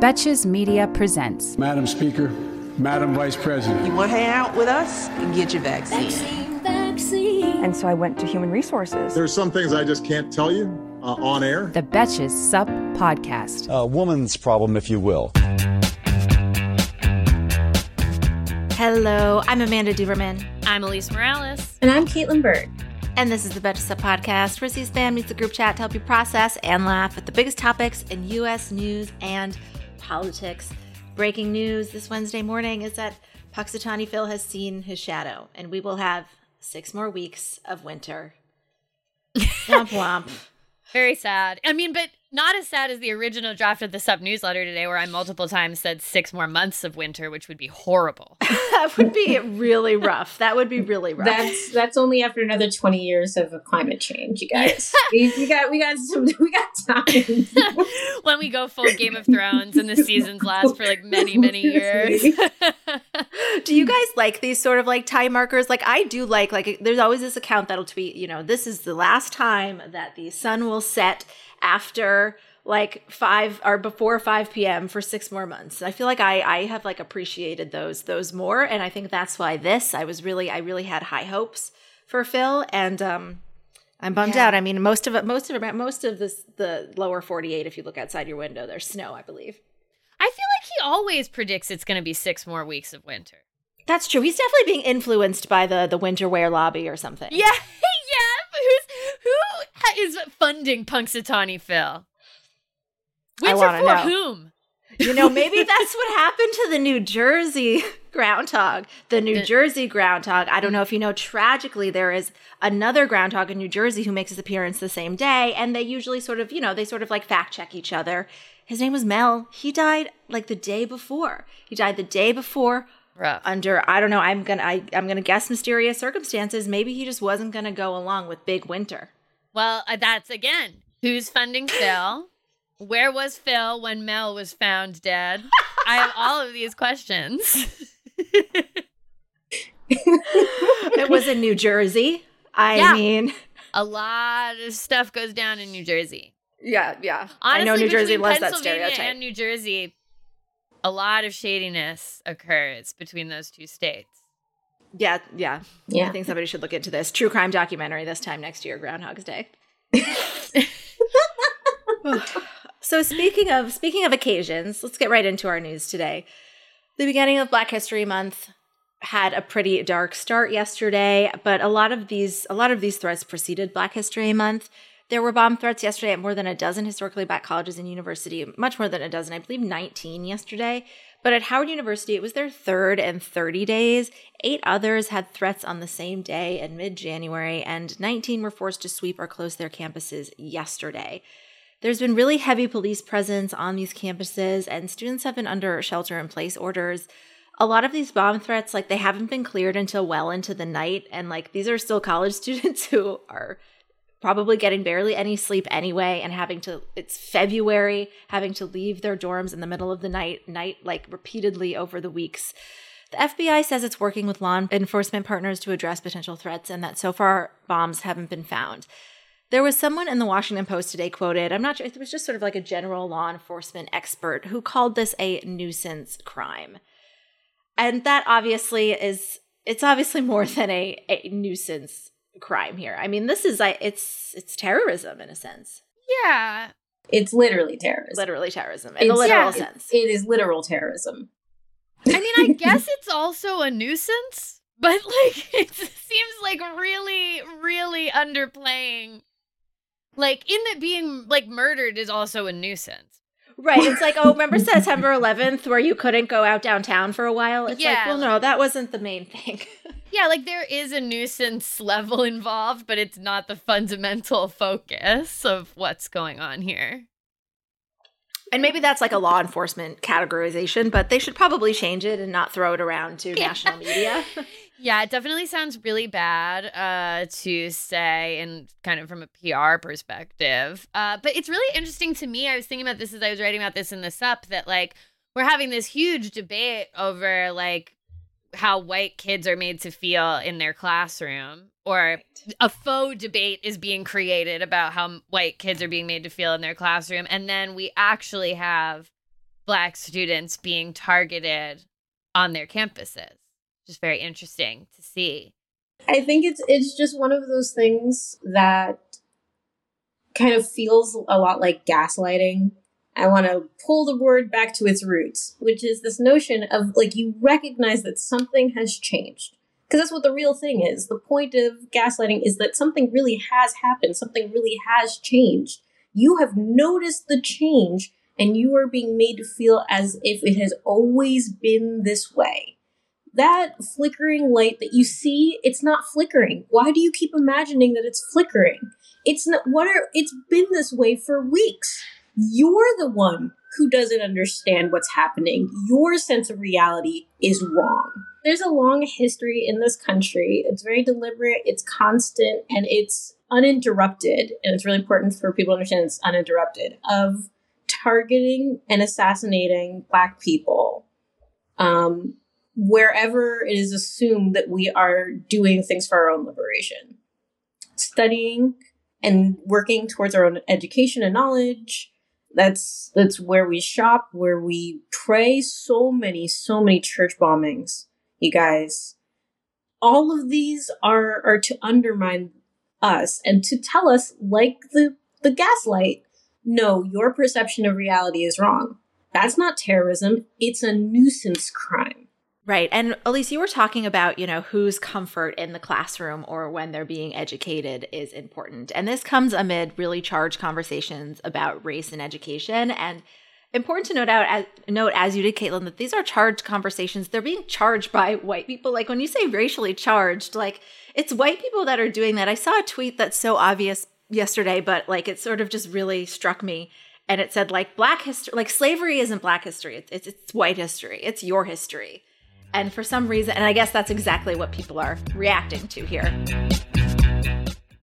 Betches Media presents. Madam Speaker, Madam Vice President. You want to hang out with us? And get your vaccine. Vaccine, vaccine. And so I went to human resources. There's some things I just can't tell you uh, on air. The Betches Sup Podcast. A woman's problem, if you will. Hello, I'm Amanda Duberman. I'm Alise Morales. And I'm Kaitlin Byrd. And this is the Betches Sup Podcast, where C-SPAN meets the group chat to help you process and laugh at the biggest topics in U.S. news and politics. Breaking news this Wednesday morning is that Punxsutawney Phil has seen his shadow, and we will have six more weeks of winter. womp womp. Very sad. I mean, but not as sad as the original draft of the sub newsletter today, where I multiple times said six more months of winter, which would be horrible. that would be really rough. That would be really rough. That's that's only after another twenty years of climate change, you guys. we, we, got we got some we got time. when we go full Game of Thrones and the seasons last for like many many years. do you guys like these sort of like time markers? Like I do like like there's always this account that'll tweet, you know, this is the last time that the sun will set after like five or before 5 p.m. for six more months. I feel like I I have like appreciated those those more, and I think that's why this I was really I really had high hopes for Phil, and um, I'm bummed yeah. out. I mean, most of it most of it most of this the lower 48. If you look outside your window, there's snow, I believe. I feel like he always predicts it's going to be six more weeks of winter. That's true. He's definitely being influenced by the the winter wear lobby or something. Yeah, yeah. Who's who is funding Punxsutawney Phil? Winter for know. whom? You know, maybe that's what happened to the New Jersey groundhog. The New Jersey groundhog. I don't know if you know, tragically, there is another groundhog in New Jersey who makes his appearance the same day. And they usually sort of, you know, they sort of like fact check each other. His name was Mel. He died like the day before. He died the day before Rough. under I don't know. I'm gonna I, I'm gonna guess mysterious circumstances. Maybe he just wasn't gonna go along with big winter. Well, uh, that's again who's funding Phil. Where was Phil when Mel was found dead? I have all of these questions. it was in New Jersey. I yeah. mean, a lot of stuff goes down in New Jersey. Yeah, yeah. Honestly, I know New Jersey loves that stereotype. And New Jersey, a lot of shadiness occurs between those two states. Yeah, yeah, yeah. I think somebody should look into this true crime documentary this time next year, Groundhog's Day. so speaking of speaking of occasions, let's get right into our news today. The beginning of Black History Month had a pretty dark start yesterday, but a lot of these a lot of these threats preceded Black History Month. There were bomb threats yesterday at more than a dozen historically black colleges and university, much more than a dozen, I believe 19 yesterday. But at Howard University, it was their third and 30 days. Eight others had threats on the same day in mid January, and 19 were forced to sweep or close their campuses yesterday. There's been really heavy police presence on these campuses, and students have been under shelter in place orders. A lot of these bomb threats, like, they haven't been cleared until well into the night. And, like, these are still college students who are probably getting barely any sleep anyway and having to it's february having to leave their dorms in the middle of the night night like repeatedly over the weeks. The fbi says it's working with law enforcement partners to address potential threats and that so far bombs haven't been found. There was someone in the washington post today quoted i'm not sure it was just sort of like a general law enforcement expert who called this a nuisance crime. And that obviously is it's obviously more than a, a nuisance crime here. I mean, this is it's it's terrorism in a sense. Yeah. It's literally terrorism. Literally terrorism in it's, a literal yeah, sense. It, it is literal terrorism. I mean, I guess it's also a nuisance, but like it seems like really, really underplaying. Like in that being like murdered is also a nuisance. Right. It's like, oh, remember September 11th where you couldn't go out downtown for a while? It's Yeah. like, well, no, that wasn't the main thing. Yeah, like there is a nuisance level involved, but it's not the fundamental focus of what's going on here. and maybe that's like a law enforcement categorization, but they should probably change it and not throw it around to national media. Yeah, it definitely sounds really bad uh, to say, and kind of from a PR perspective. Uh, but it's really interesting to me. I was thinking about this as I was writing about this in the sup that like we're having this huge debate over like how white kids are made to feel in their classroom, or a faux debate is being created about how white kids are being made to feel in their classroom, and then we actually have black students being targeted on their campuses just very interesting to see. I think it's it's just one of those things that kind of feels a lot like gaslighting. I want to pull the word back to its roots, which is this notion of like you recognize that something has changed. Because that's what the real thing is. The point of gaslighting is that something really has happened, something really has changed. You have noticed the change and you are being made to feel as if it has always been this way that flickering light that you see it's not flickering why do you keep imagining that it's flickering it's not what are it's been this way for weeks you're the one who doesn't understand what's happening your sense of reality is wrong there's a long history in this country it's very deliberate it's constant and it's uninterrupted and it's really important for people to understand it's uninterrupted of targeting and assassinating black people um, wherever it is assumed that we are doing things for our own liberation. Studying and working towards our own education and knowledge. That's that's where we shop, where we pray. So many, so many church bombings, you guys. All of these are are to undermine us and to tell us, like the the gaslight, no, your perception of reality is wrong. That's not terrorism. It's a nuisance crime. Right. And Alise, you were talking about, you know, whose comfort in the classroom or when they're being educated is important. And this comes amid really charged conversations about race and education. And important to note out as note as you did, Kaitlin, that these are charged conversations. They're being charged by white people. Like when you say racially charged, like it's white people that are doing that. I saw a tweet that's so obvious yesterday, but like it sort of just really struck me. And it said like black history, like slavery isn't black history. It's, it's, it's white history. It's your history. And for some reason, and I guess that's exactly what people are reacting to here.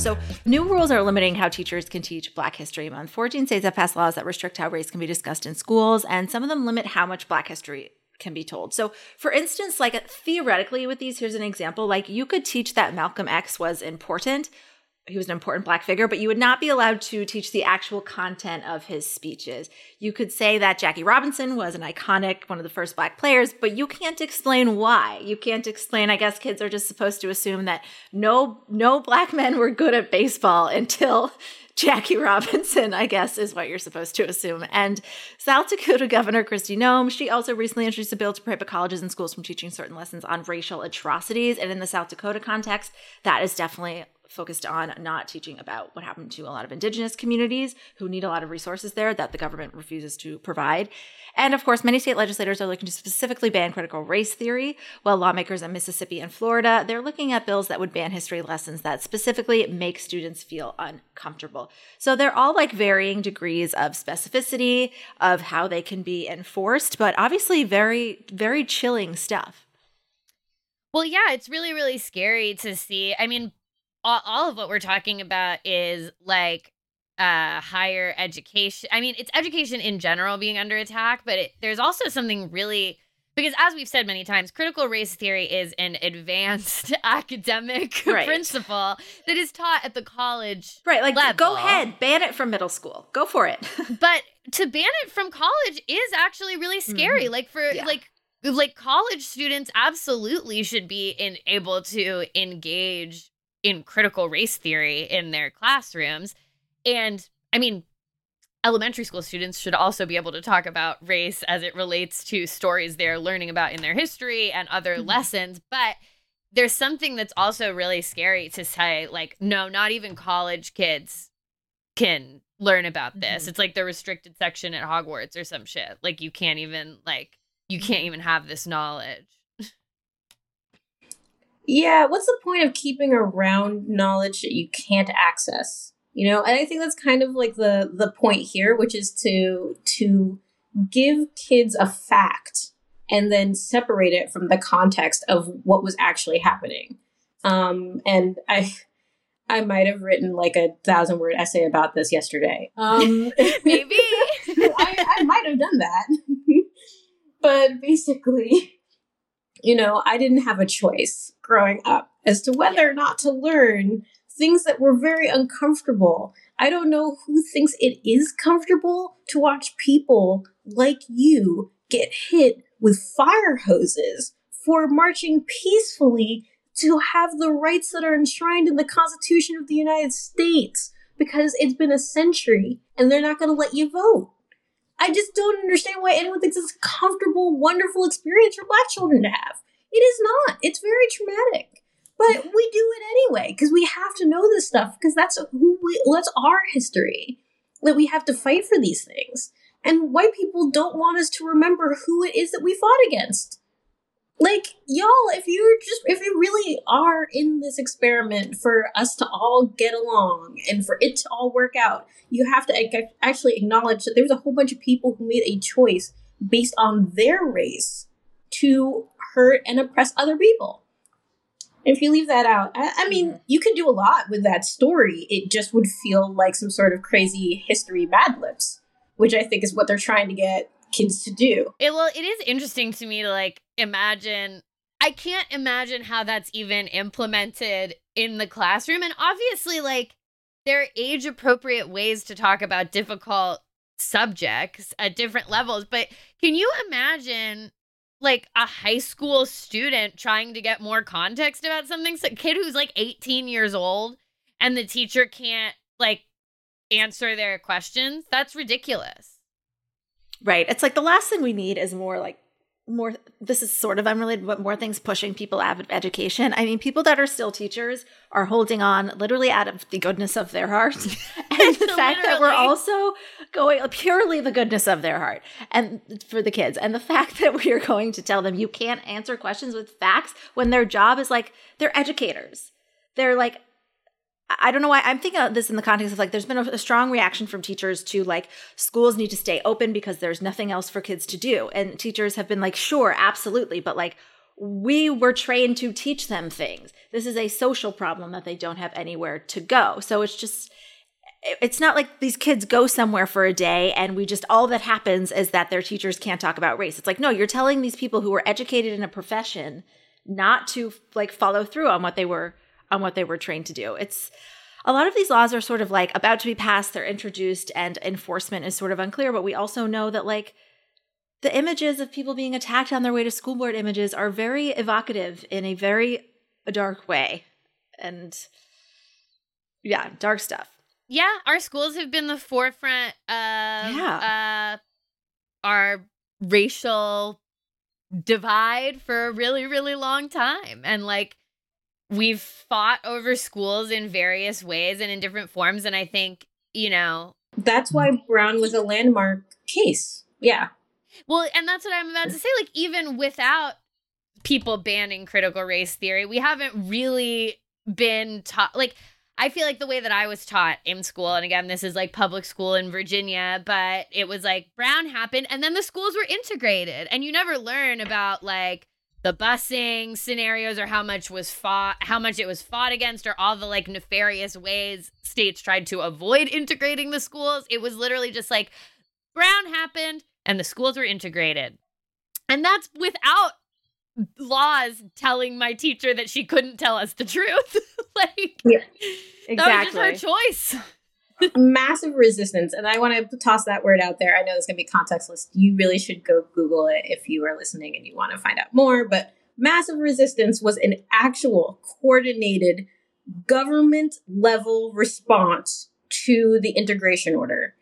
So, new rules are limiting how teachers can teach Black History Month. 14 states have passed laws that restrict how race can be discussed in schools, and some of them limit how much Black history can be told. So, for instance, like theoretically, with these, here's an example like you could teach that Malcolm X was important, he was an important black figure, but you would not be allowed to teach the actual content of his speeches. You could say that Jackie Robinson was an iconic, one of the first black players, but you can't explain why. You can't explain. I guess kids are just supposed to assume that no no black men were good at baseball until Jackie Robinson, I guess, is what you're supposed to assume. And South Dakota Governor Kristi Noem, she also recently introduced a bill to prohibit colleges and schools from teaching certain lessons on racial atrocities. And in the South Dakota context, that is definitely focused on not teaching about what happened to a lot of indigenous communities who need a lot of resources there that the government refuses to provide. And of course, many state legislators are looking to specifically ban critical race theory, while lawmakers in Mississippi and Florida, they're looking at bills that would ban history lessons that specifically make students feel uncomfortable. So they're all like varying degrees of specificity of how they can be enforced, but obviously very very chilling stuff. Well, yeah, it's really, really scary to see. I mean, all, all of what we're talking about is like uh higher education i mean it's education in general being under attack but it, there's also something really because as we've said many times critical race theory is an advanced academic Right. principle that is taught at the college Right, like level. go ahead, ban it from middle school. Go for it. but to ban it from college is actually really scary Mhm. like for Yeah. like like college students absolutely should be in able to engage in critical race theory in their classrooms. And i mean elementary school students should also be able to talk about race as it relates to stories they're learning about in their history and other Mm-hmm. lessons. But there's something that's also really scary to say like no not even college kids can learn about this. Mm-hmm. it's like the restricted section at hogwarts or some shit. Like you can't even like you can't even have this knowledge Yeah, what's the point of keeping around knowledge that you can't access? You know, and I think that's kind of like the the point here, which is to to give kids a fact and then separate it from the context of what was actually happening. Um, and I I might have written like a thousand word essay about this yesterday. Um, maybe I, I might have done that. but basically, you know, I didn't have a choice growing up as to whether or not to learn things that were very uncomfortable. I don't know who thinks it is comfortable to watch people like you get hit with fire hoses for marching peacefully to have the rights that are enshrined in the Constitution of the United States because it's been a century and they're not going to let you vote. I just don't understand why anyone thinks it's a comfortable, wonderful experience for black children to have. It is not. It's very traumatic. But we do it anyway because we have to know this stuff because that's who we that's our history. That we have to fight for these things. And white people don't want us to remember who it is that we fought against. Like, y'all, if you're just, if you really are in this experiment for us to all get along and for it to all work out, you have to ac- actually acknowledge that there's a whole bunch of people who made a choice based on their race to hurt and oppress other people. If you leave that out, I, I mean, you could do a lot with that story. It just would feel like some sort of crazy history Mad Libs which I think is what they're trying to get kids to do. It well, it is interesting to me to like imagine. I can't imagine how that's even implemented in the classroom. And obviously, like there are age appropriate ways to talk about difficult subjects at different levels. But can you imagine like a high school student trying to get more context about something. So kid who's like 18 years old and the teacher can't like answer their questions. That's ridiculous. Right. It's like the last thing we need is more like more this is sort of unrelated but more things pushing people out of education. I mean people that are still teachers are holding on literally out of the goodness of their heart and the fact that we're also going purely the goodness of their heart and for the kids. And the fact that we are going to tell them you can't answer questions with facts when their job is like they're educators. They're like I don't know why I'm thinking of this in the context of like there's been a, a, strong reaction from teachers to like schools need to stay open because there's nothing else for kids to do. And teachers have been like, sure, absolutely. But like we were trained to teach them things. This is a social problem that they don't have anywhere to go. So it's just, it's not like these kids go somewhere for a day and we just, all that happens is that their teachers can't talk about race. It's like, no, you're telling these people who are educated in a profession not to like follow through on what they were on what they were trained to do. It's a lot of these laws are sort of like about to be passed, they're introduced, and enforcement is sort of unclear. But we also know that like the images of people being attacked on their way to school board images are very evocative in a very dark way. And yeah, dark stuff. Yeah, our schools have been the forefront of yeah. uh, our racial divide for a really, really long time. And like we've fought over schools in various ways and in different forms. And I think, you know. That's why Brown was a landmark case. Yeah. Well, and that's what I'm about to say. Like, even without people banning critical race theory, we haven't really been taught. Like, I feel like the way that I was taught in school, and again, this is like public school in Virginia, but it was like Brown happened, and then the schools were integrated, and you never learn about like the busing scenarios or how much was fought how much it was fought against or all the like nefarious ways states tried to avoid integrating the schools. It was literally just like brown happened and the schools were integrated. And that's without laws telling my teacher that she couldn't tell us the truth. Like yeah, exactly. that was just her choice massive resistance. And I want to toss that word out there. I know there's going to be contextless. You really should go Google it if you are listening and you want to find out more. But massive resistance was an actual coordinated government level response to the integration order.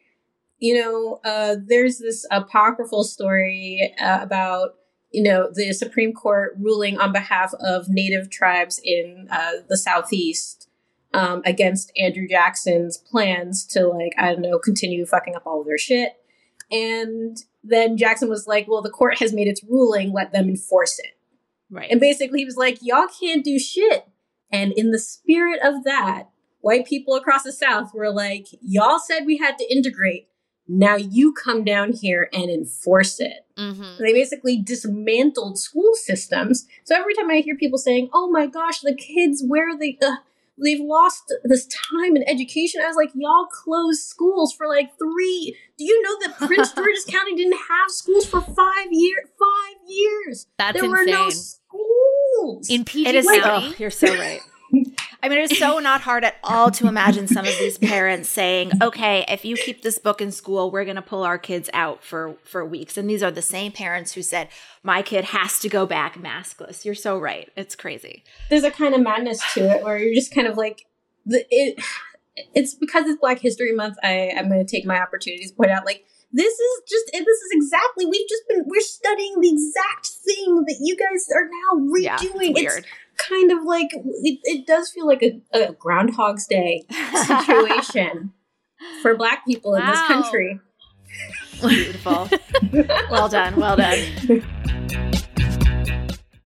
You know, uh, there's this apocryphal story uh, about you know the Supreme Court ruling on behalf of Native tribes in uh, the Southeast um, against Andrew Jackson's plans to like I don't know continue fucking up all of their shit. And then Jackson was like, "Well, the court has made its ruling. Let them enforce it." Right. And basically, he was like, "Y'all can't do shit." And in the spirit of that, white people across the South were like, "Y'all said we had to integrate. Now you come down here and enforce it." Mm-hmm. They basically dismantled school systems. So every time I hear people saying, "Oh my gosh, the kids, where are they?" Uh, they've lost this time in education. I was like, y'all closed schools for like three. Do you know that Prince George's County didn't have schools for five year five years? That's there insane. were no schools in PG it is, County. Oh, you're so right. I mean, it's so not hard at all to imagine some of these parents saying, "Okay, if you keep this book in school, we're going to pull our kids out for for weeks." And these are the same parents who said, "My kid has to go back maskless." You're so right. It's crazy. There's a kind of madness to it where you're just kind of like it. It's because it's Black History Month. I I'm going to take my opportunity to point out like this is just this is exactly we've just been we're studying the exact thing that you guys are now redoing. Yeah, it's weird. It's, kind of like it, it does feel like a, a Groundhog's Day situation for Black people wow. in this country. Beautiful. well done. Well done.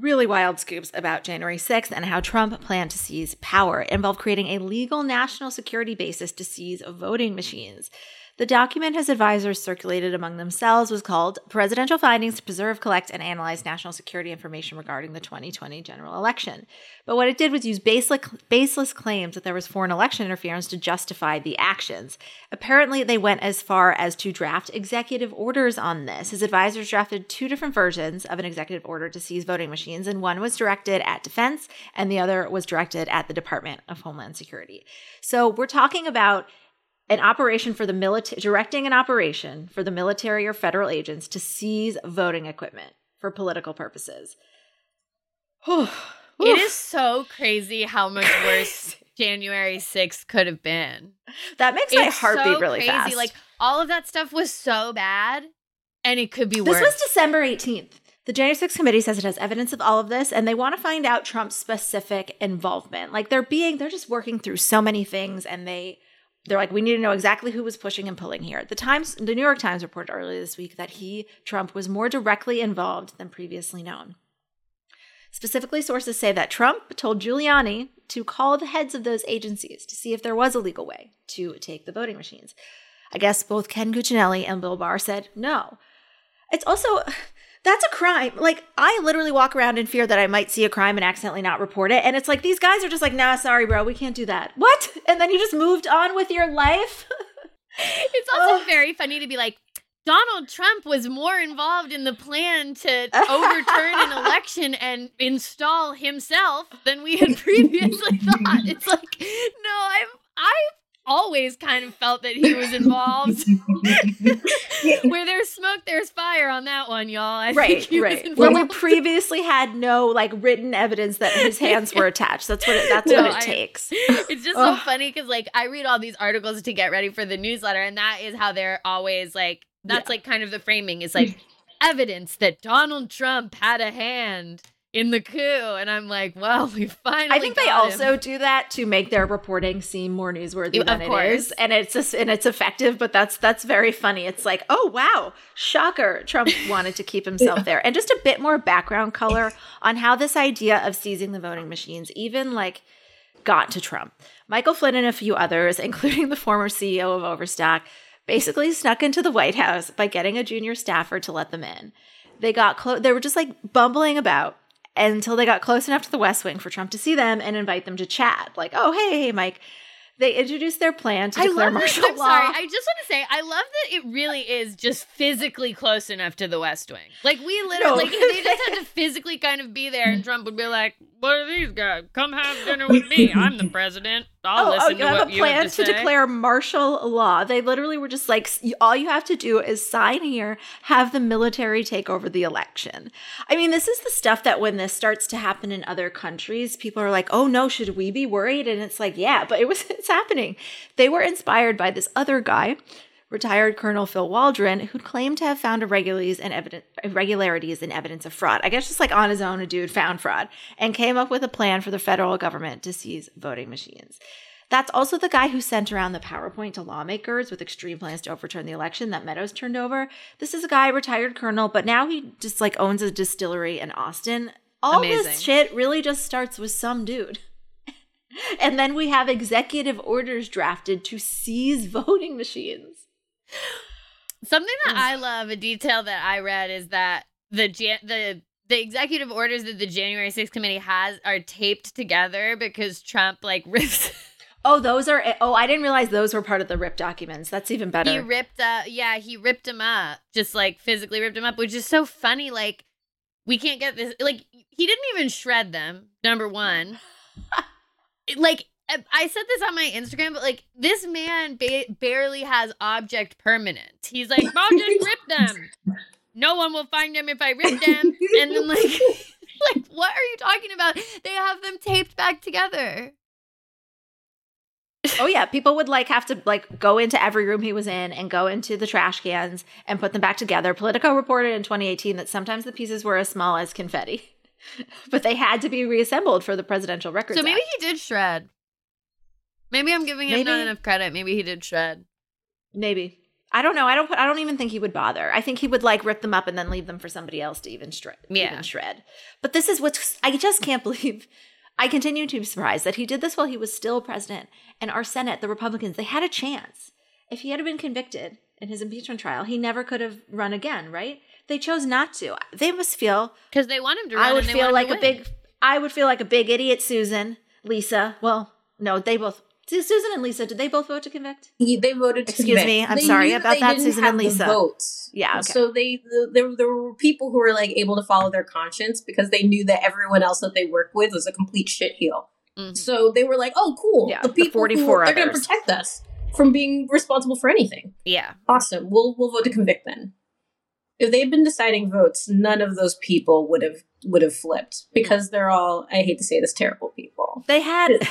really wild scoops about January 6th and how Trump planned to seize power. It involved creating a legal national security basis to seize voting machines. The document his advisors circulated among themselves was called Presidential Findings to Preserve, Collect, and Analyze National Security Information Regarding the 2020 General Election. But what it did was use baseless, baseless claims that there was foreign election interference to justify the actions. Apparently, they went as far as to draft executive orders on this. His advisors drafted two different versions of an executive order to seize voting machines, and one was directed at defense, and the other was directed at the Department of Homeland Security. So we're talking about an operation for the military, directing an operation for the military or federal agents to seize voting equipment for political purposes. it is so crazy how much worse January 6th could have been. That makes my heart so beat really crazy. fast. Like all of that stuff was so bad and it could be worse. this was December 18th. The January 6th committee says it has evidence of all of this and they want to find out Trump's specific involvement. Like they're being, they're just working through so many things and they, they're like, we need to know exactly who was pushing and pulling here. The Times, the New York Times reported earlier this week that he, Trump, was more directly involved than previously known. Specifically, sources say that Trump told Giuliani to call the heads of those agencies to see if there was a legal way to take the voting machines. I guess both Ken Cuccinelli and Bill Barr said no. It's also that's a crime. Like I literally walk around in fear that I might see a crime and accidentally not report it. And it's like these guys are just like, nah, sorry, bro, we can't do that. What? And then you just moved on with your life. it's also very funny to be like, Donald Trump was more involved in the plan to overturn an election and install himself than we had previously thought. It's like, no, I'm I've always kind of felt that he was involved. Where there's smoke, there's fire on that one, y'all. I right, think right. Where we previously had no like written evidence that his hands were attached. That's what it, that's No, what it I- takes. It's just so funny because like I read all these articles to get ready for the newsletter, and that is how they're always like. That's like kind of the framing is like evidence that Donald Trump had a hand in the coup, and I'm like, well, we finally. I think they him. also do that to make their reporting seem more newsworthy Of than it course. is, and it's just and it's effective. But that's that's very funny. It's like, oh wow, shocker! Trump wanted to keep himself there, and just a bit more background color on how this idea of seizing the voting machines even like got to Trump. Michael Flynn and a few others, including the former CEO of Overstock, basically snuck into the White House by getting a junior staffer to let them in. They got close. They were just like bumbling about until they got close enough to the West Wing for Trump to see them and invite them to chat. Like, oh hey, hey, Mike. They introduced their plan to I declare that- martial I'm law. sorry. I just want to say, I love that it really is just physically close enough to the West Wing. Like we literally, No. like they just had to physically kind of be there, and Trump would be like, what are these guys? Come have dinner with me. I'm the president. I'll oh, oh listen oh, you to have what a you have plan to, to, declare martial law. They literally were just like, all you have to do is sign here, have the military take over the election. I mean, this is the stuff that when this starts to happen in other countries, people are like, oh no, should we be worried? And it's like, yeah, but it was, it's happening. They were inspired by this other guy, retired Colonel Phil Waldron, who claimed to have found irregularities and evidence, irregularities and evidence of fraud. I guess just like on his own, a dude found fraud and came up with a plan for the federal government to seize voting machines. That's also the guy who sent around the PowerPoint to lawmakers with extreme plans to overturn the election that Meadows turned over. This is a guy, retired colonel, but now he just like owns a distillery in Austin. All Amazing. this shit really just starts with some dude. and then we have executive orders drafted to seize voting machines. Something that I love, a detail that I read is that the Jan- the the executive orders that the January 6th committee has are taped together because Trump like rips Oh, those are oh, I didn't realize those were part of the RIP documents. That's even better. he ripped uh yeah, he ripped him up. Just like physically ripped him up, which is so funny like we can't get this like he didn't even shred them. Number 1. like I said this on my Instagram, but like this man ba- barely has object permanent. He's like, I'll just rip them. No one will find them if I rip them. And then like, like what are you talking about? They have them taped back together. oh yeah, people would like have to like go into every room he was in and go into the trash cans and put them back together. Politico reported in 2018 that sometimes the pieces were as small as confetti, but they had to be reassembled for the Presidential record. so maybe Act. he did shred. Maybe I'm giving him Maybe. not enough credit. Maybe he did shred. maybe I don't know. I don't. Put, I don't even think he would bother. I think he would like rip them up and then leave them for somebody else to even shred. Yeah. even shred. But this is what's. I just can't believe. I continue to be surprised that he did this while he was still president, and our Senate, the Republicans, they had a chance. If he had been convicted in his impeachment trial, he never could have run again. Right? They chose not to. They must feel. Because they want him to run. I would feel like a big. I would feel like a big idiot, Susan, Lisa. Well, no, they both. Susan and Lisa, did they both vote to convict? They voted to Excuse convict. me, I'm They sorry about that, didn't Susan have and the Lisa. votes. Yeah, okay. So they the, there there were people who were like able to follow their conscience because they knew that everyone else that they worked with was a complete shitheel. Mhm. So they were like, "Oh, cool! Yeah, the the people 44 who, they're going to protect us from being responsible for anything." Yeah. Awesome. We'll we'll vote to convict then. If they had been deciding votes, none of those people would have would have flipped because they're all I hate to say this terrible people. They had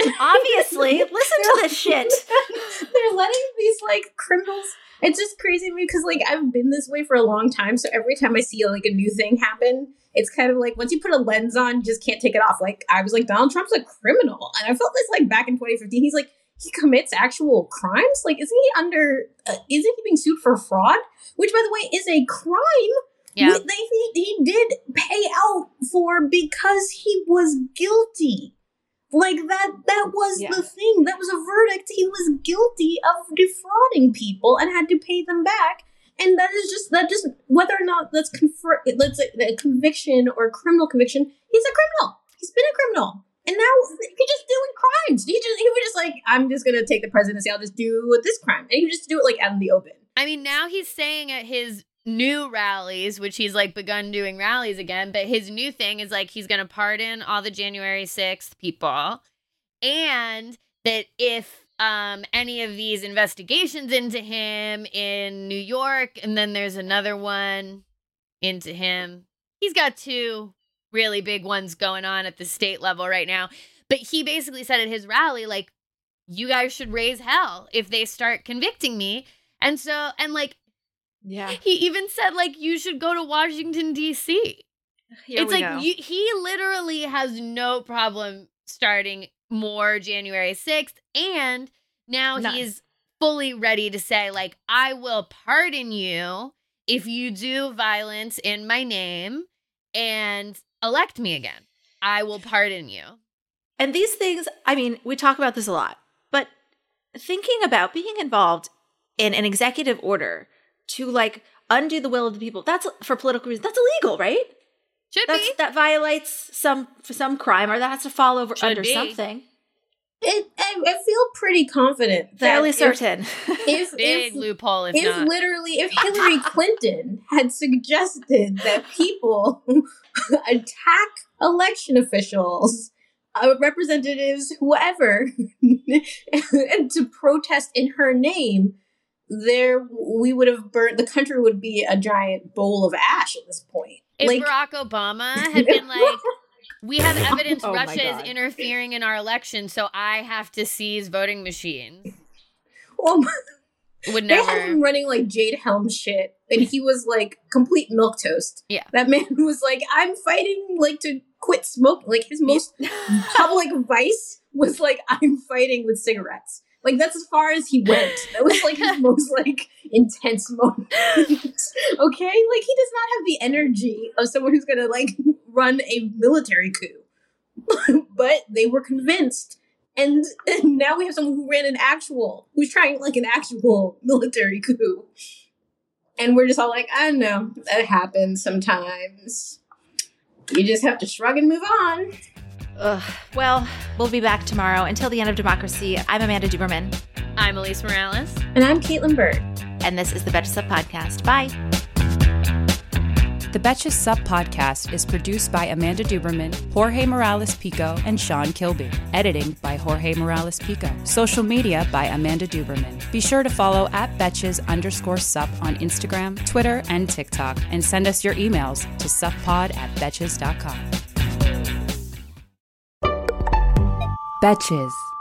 obviously listen to this shit. they're letting these like criminals. It's just crazy to me because like I've been this way for a long time. So every time I see like a new thing happen, it's kind of like once you put a lens on, you just can't take it off. Like I was like Donald Trump's a criminal, and I felt this like back in 2015. He's like he commits actual crimes. Like isn't he under? Uh, isn't he being sued for fraud? Which by the way is a crime. Yeah. They, he, he did pay out for because he was guilty. Like that that was Yeah. the thing. That was a verdict. He was guilty of defrauding people and had to pay them back. And that is just that just whether or not that's confer let's say a conviction or a criminal conviction, he's a criminal. He's been a criminal. And now he's just doing crimes. He just he was just like, I'm just gonna take the presidency, I'll just do this crime. And he would just do it like out in the open. I mean, now he's saying at his new rallies, which he's like begun doing rallies again, but his new thing is like he's going to pardon all the January 6th people. And that if um, any of these investigations into him in New York, and then there's another one into him, he's got two really big ones going on at the state level right now. But he basically said at his rally, like, you guys should raise hell if they start convicting me. And so, and like, Yeah. he even said, like, you should go to Washington, D.C. Here it's like you, he literally has no problem starting more January 6th. And now None. he's fully ready to say, like, I will pardon you if you do violence in my name and elect me again. I will pardon you. And these things, I mean, we talk about this a lot, but thinking about being involved in an executive order to like undo the will of the people, that's for political reasons, that's illegal, right? Should That's be. that violates some some crime or that has to fall over Should under be. something. it, I, I feel pretty confident that Fairly if- certain. If, Big if, loophole if, if not. literally if Hillary Clinton had suggested that people attack election officials, uh, representatives, whoever, and to protest in her name, there we would have burnt. The country would be a giant bowl of ash at this point. if like Barack Obama had been like, we have evidence Oh Russia is interfering in our election, so I have to seize voting machines. well, Would they had never. him running like Jade Helm shit, and he was like complete milk toast. Yeah. that man was like, "I'm fighting like to quit smoking." Like his most public vice was like, "I'm fighting with cigarettes." Like that's as far as he went. That was like his most like intense moment. okay, like he does not have the energy of someone who's gonna like run a military coup. but they were convinced. And, and now we have someone who ran an actual, who's trying like an actual military coup. And we're just all like, I know, that happens sometimes. You just have to shrug and move on. Ugh. Well, we'll be back tomorrow. Until the end of democracy, I'm Amanda Duberman, I'm Alise Morales. And I'm Kaitlin Byrd. and this is the Betches Sup Podcast. Bye. The Betches Sup podcast is produced by Amanda Duberman, Jorge Morales Pico, and Sean Kilby. Editing by Jorge Morales Pico. Social media by Amanda Duberman. Be sure to follow at Betches underscore sup on Instagram, Twitter, and TikTok, and send us your emails to suppod at betches.com. Betches.